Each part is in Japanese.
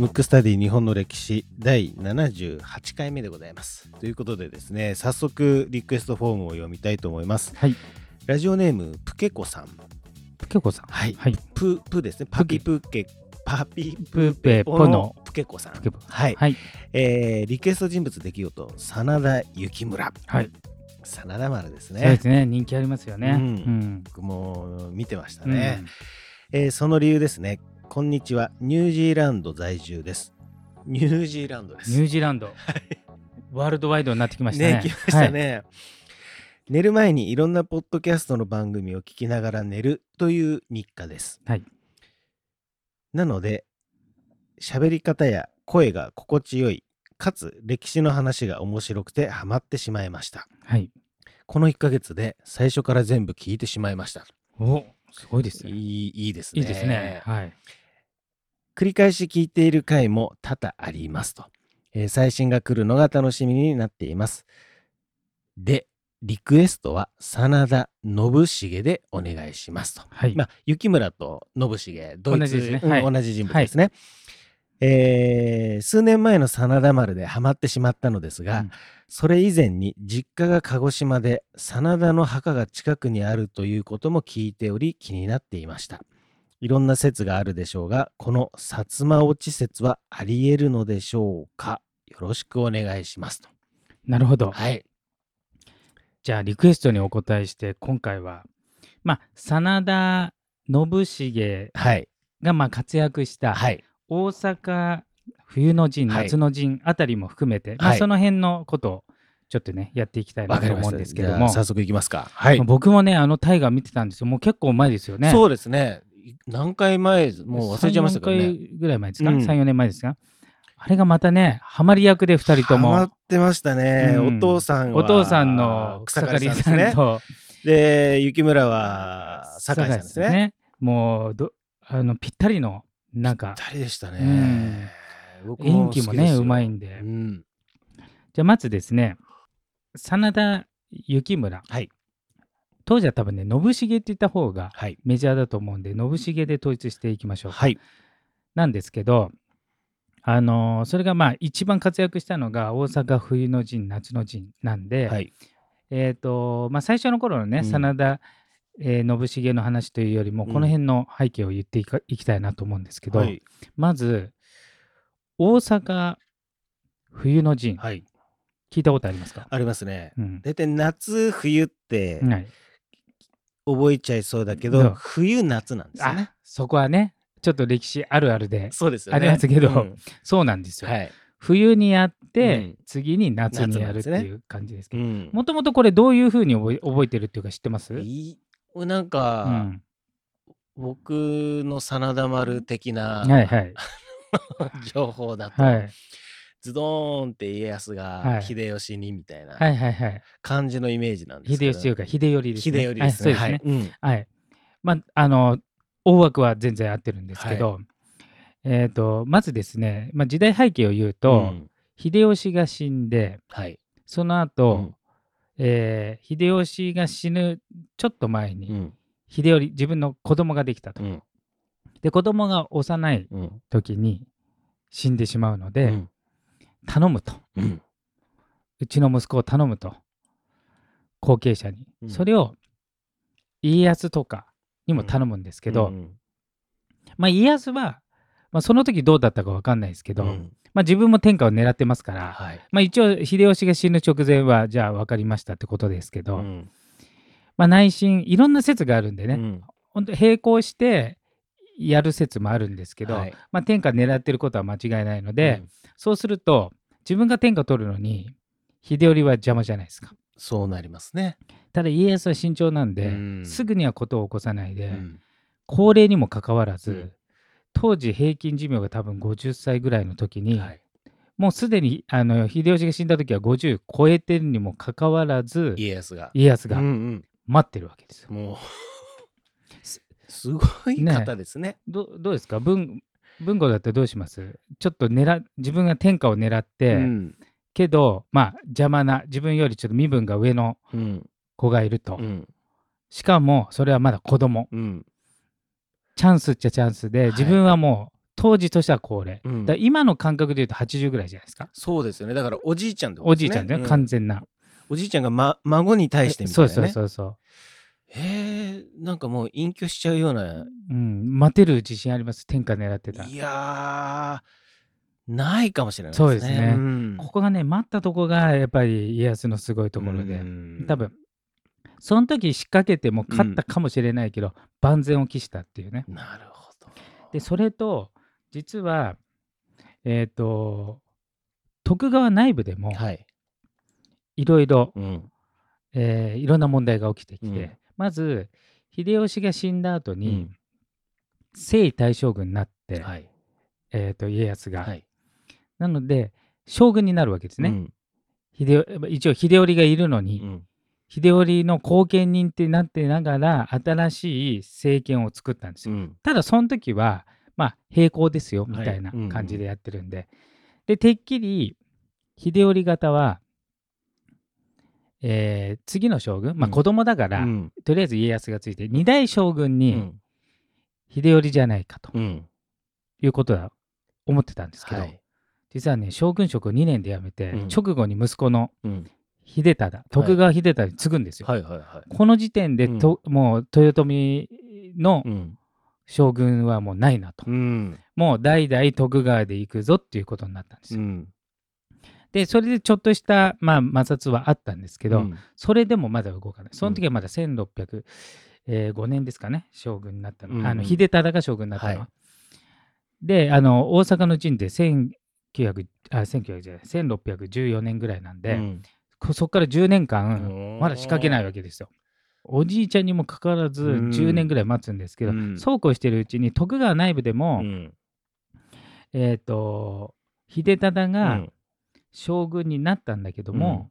ムックスタディ日本の歴史第78回目でございます。ということでですね、早速リクエストフォームを読みたいと思います。はい。ラジオネーム、プケコさん。プケコさん。はい。はい。プ、プですね。パピプケ、パピプペポのプケコさん。はい。はい。えー、リクエスト人物出来事、真田幸村。はい。真田丸ですそうでね。すね。人気ありますよね。うんうん。僕も見てましたうんね。えーその理由ですね。こんにちは。ニュージーランド在住です。ニュージーランドです。ニュージーランド。ワールドワイドになってきましたね。ね、来ましたね。寝る前にいろんなポッドキャストの番組を聞きながら寝るという日課です。はい。なので、喋り方や声が心地よい、かつ歴史の話が面白くてハマってしまいました。はい。この1ヶ月で最初から全部聞いてしまいました。おすごいですね。いいいいですね。いいですね。はい。繰り返し聞いている回も多々ありますと、えー最新が来るのが楽しみになっています。で、リクエストは真田信繁でお願いしますと。はい。まあ、雪村と信繁、同じですねうんはい同じ人物ですね。えー数年前の真田丸でハマってしまったのですが、うんそれ以前に実家が鹿児島で真田の墓が近くにあるということも聞いており気になっていました。いろんな説があるでしょうが、この薩摩落ち説はあり得るのでしょうか？よろしくお願いしますと。なるほど。はい。じゃあ、リクエストにお答えして、今回は、まあ、真田信繁はい。がまあ活躍したはい。大阪冬の陣、はい夏の陣あたりも含めて、まあ、はいその辺のことをちょっとね、やっていきたいなと思うん。ですけども、早速いきますか。はいまあ。僕もね、あの大河見てたんですよ。もう結構前ですよね。そうですね。何回前、もう忘れちゃいましたけど3 4ね。回ぐらい前ですか、うん ?3、4年前ですか？あれがまたね、ハマり役で2人ともハマっ、てましたね。うんお父さんはお父さんの草刈でさすね。んと、で、雪村は酒井さんですね。もうどあのぴったりの、なんか、二人でしたうんね。僕演技もね、うまいんんで。うん。じゃあまずですね、真田幸村。はい。当時は多分ね、信繁って言った方がはい。メジャーだと思うんで、信繁で統一していきましょうか。はい。なんですけど、あのーそれがまあ一番活躍したのが大阪冬の陣、夏の陣なんで、はい。えっ、と、まあ最初の頃のね、うん真田、えー信繁の話というよりも、うんこの辺の背景を言っていかいきたいなと思うんですけど、はい。まず、大阪冬の陣、はい。聞いたことありますか、ありますね。うん大体夏、冬ってはい、覚えちゃいそうだけどうん、冬、夏なんですよねあ。そこはね、ちょっと歴史あるあるで、そうですよね。ありますけどうんそうなんですよ。はい。冬にやって、うん次に夏にやるっていう感じですけど、うん。もともとこれどういうふうに覚え覚えてるっていうか知ってます？いいなんうか、ん、僕の真田丸的なはいはい。情報だと、はいズドーンって家康はいが秀吉にみたいなはいはいはい。感じのイメージなんですけど。秀吉というか、秀頼ですね。秀頼ですね。はい、そうですね。うんはい。まあ、あの、大枠は全然合ってるんですけど、えっ、と、まずですね、まあ、時代背景を言うと、うん秀吉が死んで、はい。その後、うんえー秀吉が死ぬちょっと前に、うん秀頼、自分の子供ができたと。うんで、子供が幼いうん時に死んでしまうので、うん頼むと。うんうちの息子を頼むと。後継者に。うんそれを家康とかにも頼むんですけど、うんまあ家康は、まあ、その時どうだったか分かんないですけど、うんまあ自分も天下を狙ってますから、はい。まあ一応秀吉が死ぬ直前はじゃあ分かりましたってことですけど、うんまあ内心いろんな説があるんでね、うん。本当並行してやる説もあるんですけど、はい。まあ天下狙ってることは間違いないので、うん。そうすると自分が天下取るのに秀頼は邪魔じゃないですか。そうなりますね。ただ家康は慎重なんで、うん。すぐにはことを起こさないで、うん。高齢にもかかわらず、うん。当時平均寿命が多分50歳ぐらいの時に、はい。もうすでにあの秀吉が死んだ時は50超えてるにもかかわらず家康が。家康が。うんうん待ってるわけですよ。もう。すごい方ですね。どどうですか？文文豪だったらどうします？ちょっと狙自分が天下を狙って、うん。けどまあ邪魔な自分よりちょっと身分が上のうん。子がいると、うん。しかもそれはまだ子供。うん。チャンスっちゃチャンスで、はい。自分はもう当時としては高齢、うん。だ今の感覚で言うと80ぐらいじゃないですか？そうですよね。だからおじいちゃんってことですね。おじいちゃんね、う完全なおじいちゃんが、ま、孫に対してみたそいうなね。そうそうそうへえなんかもう隠居しちゃうような。うん、待てる自信あります。天下狙ってた。いやーないかもしれないそうですね。ん。ここがね待ったとこがやっぱり家康のすごいところで、うん。多分その時仕掛けても勝ったかもしれないけど、万全を期したっていうね。なるほど。でそれと実はえっ、と徳川内部でもはい、いろいろうん。えーいろんな問題が起きてきて、うん。まず秀吉が死んだ後に、うん。征夷大将軍になって、はい。えー、と家康が、はい。なので将軍になるわけですね、うん。秀一応秀頼がいるのに、うん。秀頼の後見人ってなってながら新しい政権を作ったんですよ、うん。ただその時はまあ並行ですよはいみたいなうんうん。感じでやってるんで、でてっきり秀頼方は、えー次の将軍まあうん。子供だから、うん。とりあえず家康がついて二代将軍うにん。秀頼じゃないかとうん。いうことは思ってたんですけど、はい。実はね将軍職を2年で辞めて、うん。直後に息子のうん。秀忠徳川秀忠に継ぐんですよ。はいはいはい。この時点でと、もう豊臣のうん。将軍はもうないなと、うん。もう代々徳川で行くぞっていうことになったんですよ。うんでそれでちょっとした、まあ、摩擦はあったんですけど、うん。それでもまだ動かない。その時はまだ1605年ですかね将軍になったの,、うんうん。あの秀忠が将軍になったの。は。はい。であの大阪の陣で1900あ1900じゃない1614年ぐらいなんで、うん。こそこから10年間まだ仕掛けないわけですよ。おじいちゃんにもかかわらずうん。10年ぐらい待つんですけど、うん。そうこうしてるうちに徳川内部でも、うん。えっ、と秀忠うがん将軍になったんだけども、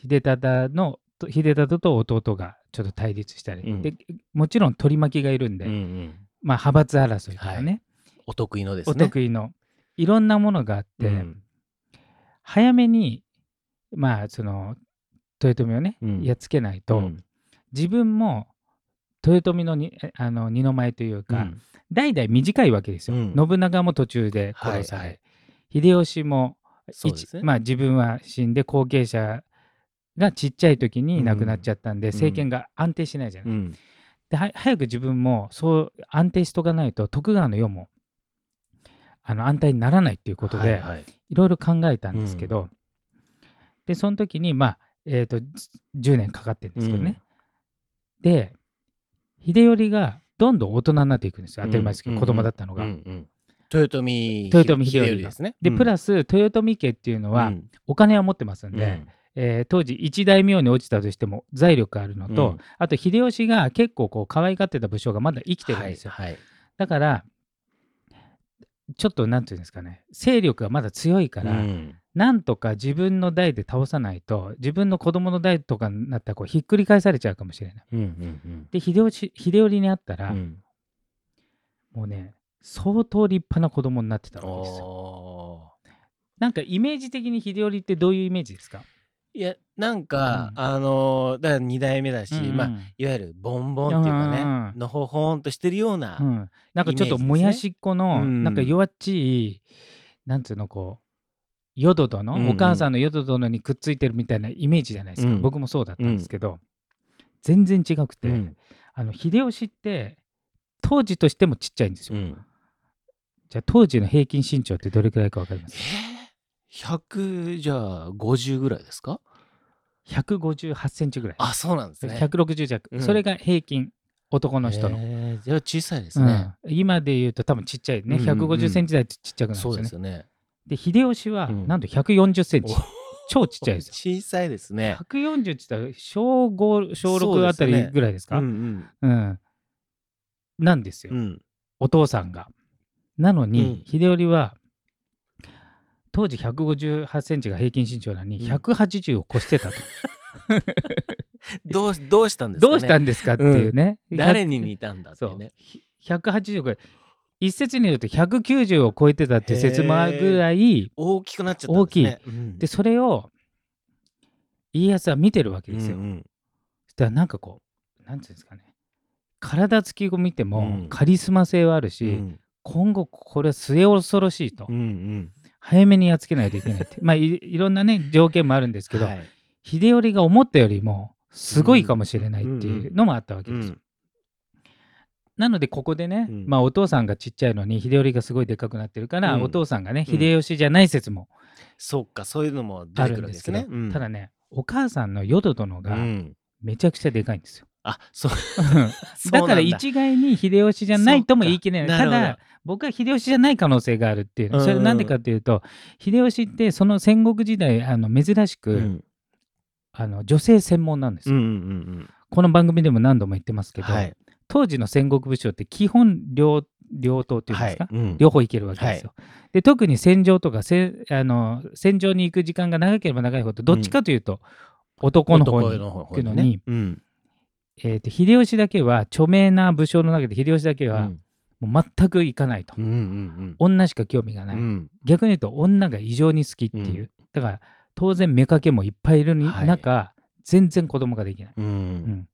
秀忠のと秀忠と弟がちょっと対立したり、うん。でもちろん取り巻きがいるんで、うんうん。まあ、派閥争いとかね、お得意のですおね得意の。いろんなものがあって、うん。早めにまあその豊臣をね、うん。やっつけないと、うん。自分も豊臣のにえあの二の舞というか、うん。代々短いわけですよ、うん。信長も途中で殺され、はいはい。秀吉もね。まあ、自分は死んで後継者がちっちゃい時に亡くなっちゃったんで、ん。政権が安定しないじゃない、うん。では早く自分もそう安定しとかないと徳川の世もあの安泰にならないっていうことで、はいはい。いろいろ考えたんですけど、でその時にまあえー、と10年かかってるんですけどね、で秀頼がどんどん大人になっていくんですよ。当たり前ですけど、子供だったのが。うんうん豊臣豊臣秀頼がですね。でプラス豊臣家っていうのはお金は持ってますんで、えー当時一大名に落ちたとしても財力あるのと、うん。あと秀吉が結構こう可愛がってた武将がまだ生きてるんですよ、はいはい。だからちょっとなんていうんですかね。勢力がまだ強いから、うん。なんとか自分の代で倒さないと自分の子供の代とかになったらこうひっくり返されちゃうかもしれない。うんうん。で秀吉秀頼に会ったら、うん。もうね相当立派な子供になってたわけですよ。なんかイメージ的に秀頼ってどういうイメージですか、いやなんか、うん。あのーだから2代目だし、うんうん。まあいわゆるボンボンっていうかね、うんうんのほほんとしてるような、うん、なんかちょっともやしっこの、うん。なんか弱っちいなんつうのこうヨド殿、うんうん。お母さんのヨド殿にくっついてるみたいなイメージじゃないですか、うん。僕もそうだったんですけど、全然違くて、うん。あの秀吉って当時としてもちっちゃいんですよ、うんじゃあ当時の平均身長ってどれくらいか分かります？えー、100じゃあ50ぐらいですか？158センチぐらい、あそうなんですね。160弱、うん。それが平均男の人の、えーじゃあ小さいですね、うん、今で言うと多分ちっちゃいね、うんうんうん。150センチ台ってちっちゃくなるんですそうよねですよね。で秀吉はうん。なんと140センチ、お。超ちっちゃいですよ。小さいですね。140って言ったら小5小6あたりぐらいですか？うんうん。なんですよ、うんうん。お父さんがなのに、うん。秀頼は当時158センチが平均身長なのにうん。180を越してたと、どうどうしたんですどうしたんですかっていうね、誰に似たんだってそう。ね180ぐらい一説によると190を超えてたっていう説もあるぐらい大きくなっちゃったんですね。大でそれを家康は見てるわけですよ、うんうん。そしたらなんかこうなんていうんですかね。体つきを見てもうん。カリスマ性はあるし、うん今後これは末恐ろしいと、うんうん。早めにやっつけないといけないって。まあいいろんなね条件もあるんですけど、はい。秀頼が思ったよりもすごいかもしれないっていうのもあったわけですよ。なのでここでね、うん。まあお父さんがちっちゃいのに秀頼がすごいでかくなってるから、うん。お父さんがねうん。秀吉じゃない説もそうかそういうのも出あてくるんですけど、ね。うん。ただねお母さんの淀殿がうん。めちゃくちゃでかいんですよ。あそう。だ。から一概に秀吉じゃないとも言い切れない。ただ僕は秀吉じゃない可能性があるっていう。それなんでかっていうと秀吉ってその戦国時代あの珍しく、うん。あの女性専門なんですよ、うんうんうんこの番組でも何度も言ってますけど、はい。当時の戦国武将って基本両両党っていうんですか、はい。うん。両方行けるわけですよ。で特に戦場とかせあの戦場に行く時間が長ければ長いほどどっちかというと男の方に、男の方行くのにうんえーと秀吉だけは著名な武将の中で秀吉だけはうん。もう全く行かないと、うんうん女しか興味がない、うん。うん逆に言うと女が異常に好きっていう、うん。だから当然妾もいっぱいいるにはい。中、全然子供ができない、ううん。ん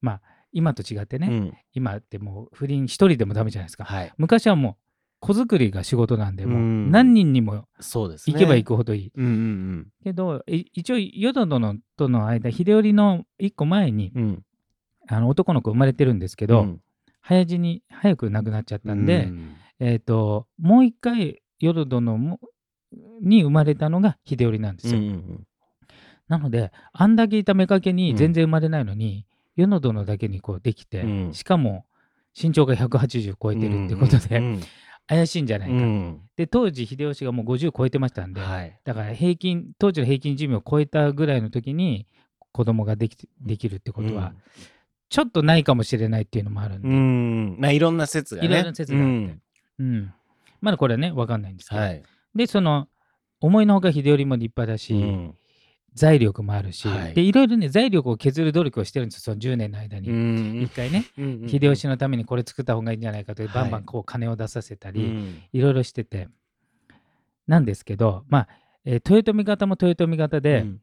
まあ今と違ってね、うん。今ってもう不倫一人でもダメじゃないですか。はい。昔はもう子作りが仕事なんでもううん。何人にもそうですね。行けば行くほどいい、うんうんけどい一応淀殿との間秀頼の一個前にうんうんあの男の子生まれてるんですけど、うん。早死に早く亡くなっちゃったんで、うん。えっ、ともう一回淀殿もに生まれたのが秀頼なんですよ、うんうんなのであんだけいた妾にうん。全然生まれないのに、淀殿だけにこうできて、うん。しかも身長が180超えてるってことで、うん怪しいんじゃないか、うん。で当時秀吉がもう50超えてましたんで、はい。だから平均当時の平均寿命を超えたぐらいの時に子供ができてできるってことは、ちょっとないかもしれないっていうのもあるんで、うん。うんまあいろんな説がね。いろいろな説があって、うん。うん。まだこれはね分かんないんですけど、はい。でその思いのほか秀頼も立派だし、うん。財力もあるし、はい。でいろいろね財力を削る努力をしてるんですよその10年の間うに。ん。一回ね、うんうん秀吉のためにこれ作った方がいいんじゃないかとはい。バンバンこう金を出させたり、うん。いろいろしてて。なんですけどまあ、えー豊臣方も豊臣方で、うん。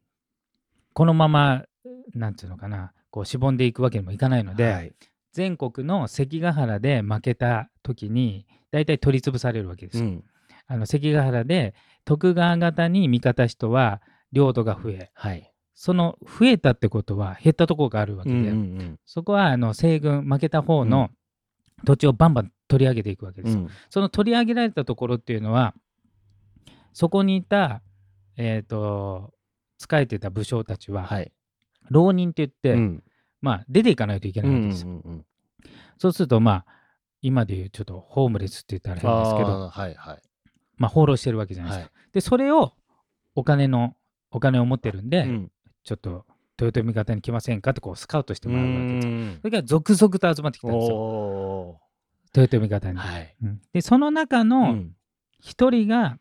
このままなんていうのかなこうしぼんでいくわけにもいかないので、はい。全国の関ヶ原で負けた時に大体取り潰されるわけですよ。うん。あの関ヶ原で徳川方に味方人は領土が増えはい。その増えたってことは減ったところがあるわけで、うんうんそこはあの西軍負けた方の土地をバンバン取り上げていくわけですよ。うん。その取り上げられたところっていうのはそこにいたえっ、と仕えてた武将たちは、はい浪人って言って、うん。まあ出ていかないといけうないわけですよ。んうんうんそうするとまあ今でいうちょっとホームレスって言ったら変ですけどはいはい。まあ放浪してるわけじゃないですか。はい。でそれをお金のお金を持ってるんで、うん。ちょっと豊臣方に来ませんかってこうスカウトしてもらうわけですそれから続々と集まってきたんですよ。お豊臣方に。ーはい。うん。でその中うのん。一人が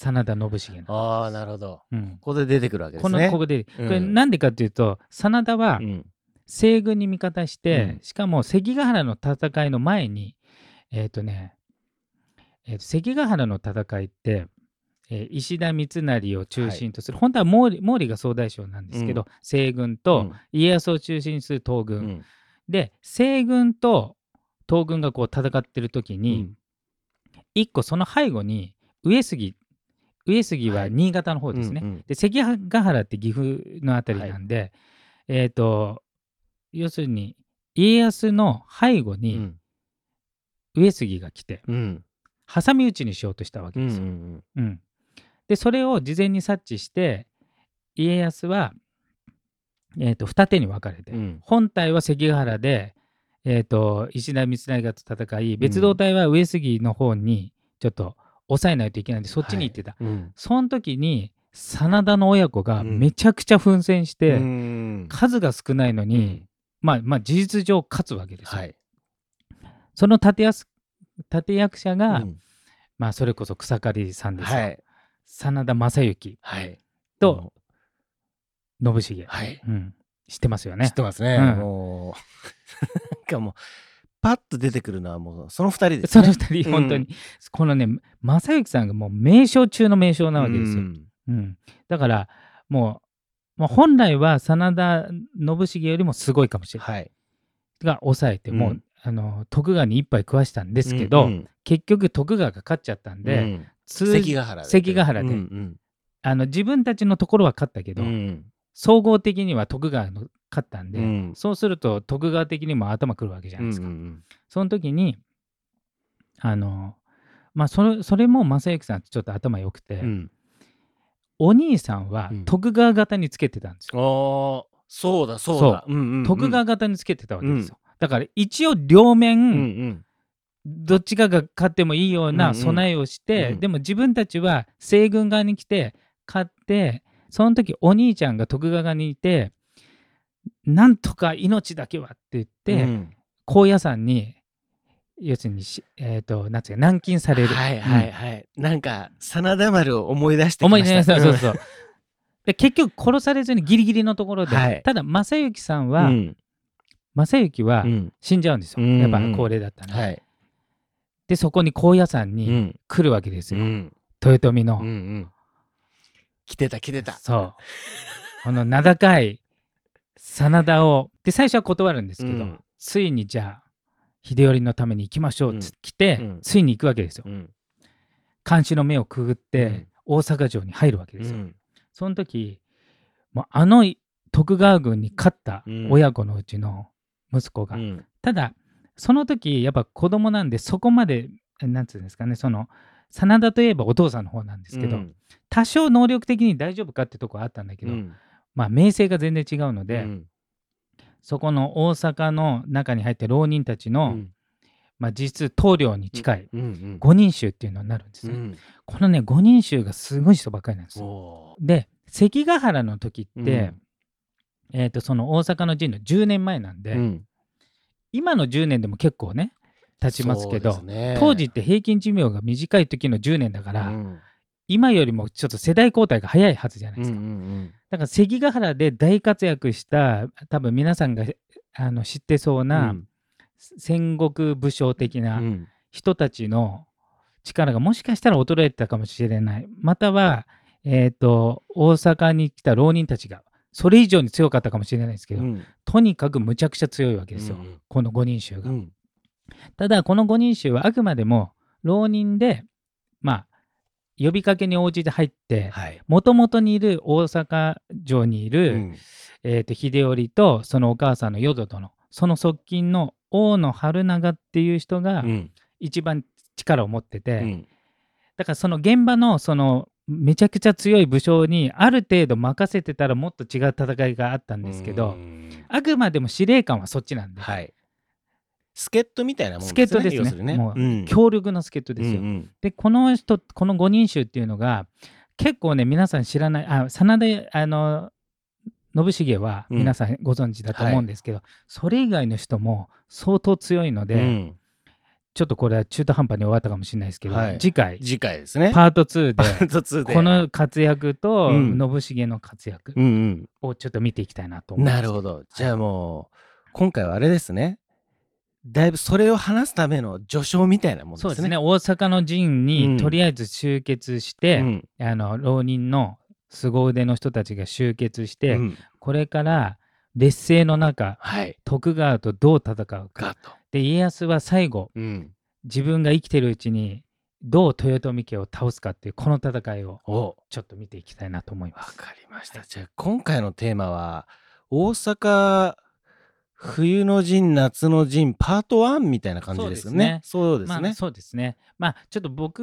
真田信繁ああなるほど。うん。ここで出てくるわけですこねのここで、うん。これなんでかっていうと真田はうん。西軍に味方して、うん。しかも関ヶ原の戦いの前にえっ、とね、えーと関ヶ原の戦いって、えー石田三成を中心とする、本当は毛利毛利が総大将なんですけど、うん。西軍と家康を中心にする東軍、うん。で西軍と東軍がこう戦ってる時に、一個その背後に上杉上杉は新潟の方ですね、うんうん。で関ヶ原って岐阜のあたりなんで、えっ、と要するに家康の背後うにん。上杉が来てうん。挟み撃ちにしようとしたわけうんうですよ。ん。うん。でそれを事前に察知して家康は、えー、と二手に分かれて、うん。本体は関ヶ原で、えー、と石田三成がと戦い別動隊は上杉の方にちょっと抑えないといけないんでそっちに行ってた。うん。その時に真田の親子がうん。めちゃくちゃ奮戦して、うん。数が少ないのに、うん。まあまあ事実上勝つわけですよ。はい。その立役立役者が、うん。まあそれこそ草刈さんですよ。はい。真田正幸はい。と信繁、はい。うん、知ってますよ知っね。てますね。うん。もう。なんかもうパッと出てくるのはもうその二人ですそねの二人、うん。本当に、このね、正幸さんがもう名将中の名将なわけですよ。うん。うん。だから、もう、もう本来は真田信繁よりもすごいかもしれない。はい。が抑えて、もう、うん。あの徳川に一杯食わしたんですけど、うん。結局徳川が勝っちゃったんうん。で、関ヶ原で。関ヶ原で。うんあの自分たちのところは勝ったけど、うんうん総合的には徳川の勝ったんで、うん。そうすると徳川的にも頭くるわけじゃないですか。うんうんその時にあのまあそれそれも正行さんってちょっと頭良くて、うん。お兄さんはうん。徳川型につけてたんですよ。ああそうだそうだ。う。んうんうん。徳川型につけてたわけですよ。だから一応両面、うんうん。どっちかが勝ってもいいよううんうなん。備えをして、うん。でも自分たちは西軍側に来て勝ってその時お兄ちゃんが徳川側にいてなんとか命だけはって言って、うん。高野山に要するにし、えー、となんつうか軟禁される。はいはいはい。なんか真田丸を思い出してき思い出ました。そうそう。で結局殺されずにギリギリのところで、はい。ただ正行さんうは、ん。正行はうん。死んじゃうんですよ、うんやっぱ高齢だったんで、はい。でそこに高野山うにん。来るわけですよ、うん。豊臣の、うんうん来てた来てた。そう。この名高い真田をで最初は断るんですけど、うん。ついにじゃあ秀頼のために行きましょうっつって来て、うん。ついに行くわけですよ。うん。監視の目をくぐって、うん。大阪城に入るわけですよ、うん。その時もうあの徳川軍に勝ったうん。親子のうちの息子が、うん。ただその時やっぱ子供なんでそこまでなんつうんですかねその真田といえばお父さんの方なんですけど、うん。多少能力的に大丈夫かってとこはあったんだけど、うん。まあ名声が全然違うので、うん。そこの大阪の中に入って浪人たちの、うん。まあ、実質棟梁に近い五人衆っていうのになるんですね。うん。このね五人衆がすごい人ばっかりなんですよ。おで関ヶ原の時って、ーえー、とその大阪の陣の10年前なんで、うん。今の10年でも結構ね経ちますけどね。当時って平均寿命が短い時の10年だから、うん。今よりもちょっと世代交代が早いはずじゃないですか。うんうんだから関ヶ原で大活躍した多分皆さんがあの知ってそううん。な、戦国武将的うなん。人たちの力がもしかしたら衰えてたかもしれない。または、えー、と大阪に来た浪人たちがそれ以上に強かったかもしれないですけど、うん。とにかくむちゃくちゃ強いわけですよ、うんこの5人衆が。うんただこの5人衆はあくまでも浪人でまあ呼びかけに応じて入ってはい。もともとにいる大阪城にいうる、ん。えー、と秀頼とそのお母さんの淀殿その側近の大野春長っていう人がうん。一番力を持ってて、うん。だからその現場のそのめちゃくちゃ強い武将にある程度任せてたらもっと違う戦いがあったんですけど、うん。あくまでも司令官はそっちなんで、はい助っ人みたいなもん助っ人ですね。要するにもううん。強力な助っ人ですよ。うんうん。でこの人この五人衆っていうのが結構ね皆さん知らないあ真田あの信繁はうん。皆さんご存知だと思うんですけど、それ以外の人も相当強いので、うん。ちょっとこれは中途半端に終わったかもしれないですけど、はい。次回。次回ですね。パート2パでート2で。この活躍とうん。信繁の活躍うんうん。をちょっと見ていきたいなと思います。なるほど。じゃあもう今回はあれですねだいぶそれを話すための序章みたいなもんですね。そうですね。大阪の陣うん。にとりあえず集結して、うん。あの浪人の凄腕の人たちが集結して、うん。これから劣勢の中はい。徳川とどう戦うか。と。で家康は最後うん。自分が生きてるうちにどう豊臣家を倒すかっていうこの戦いをお。ちょっと見ていきたいなと思います。わかりました。じゃあ今回のテーマは大阪冬の陣夏の陣パート1みたいな感じですよね。そうですね。まあ、そうですね。まあちょっと僕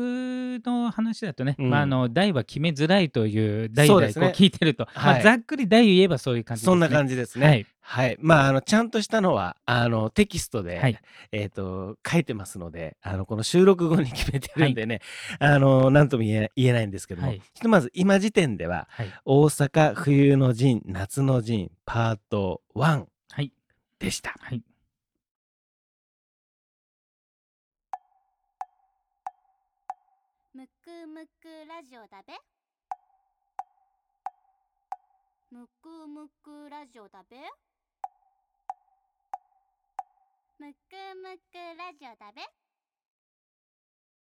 の話だとね、うんまああの代は決めづらいという代々こうそうですね聞いてると、まはいあ、ざっくり代を言えばそういう感じですね。そんな感じですね。はい。はい。まああのちゃんとしたのはあのテキストで、はいえっ、と書いてますので、あのこの収録後に決めてるんでね、あのなんとも言えないんですけども、はいひとまず今時点でははい。大阪冬の陣夏の陣パート1はい。でした。はい。むくむくラジオだべむくむくラジオだべむくむくラジオだべ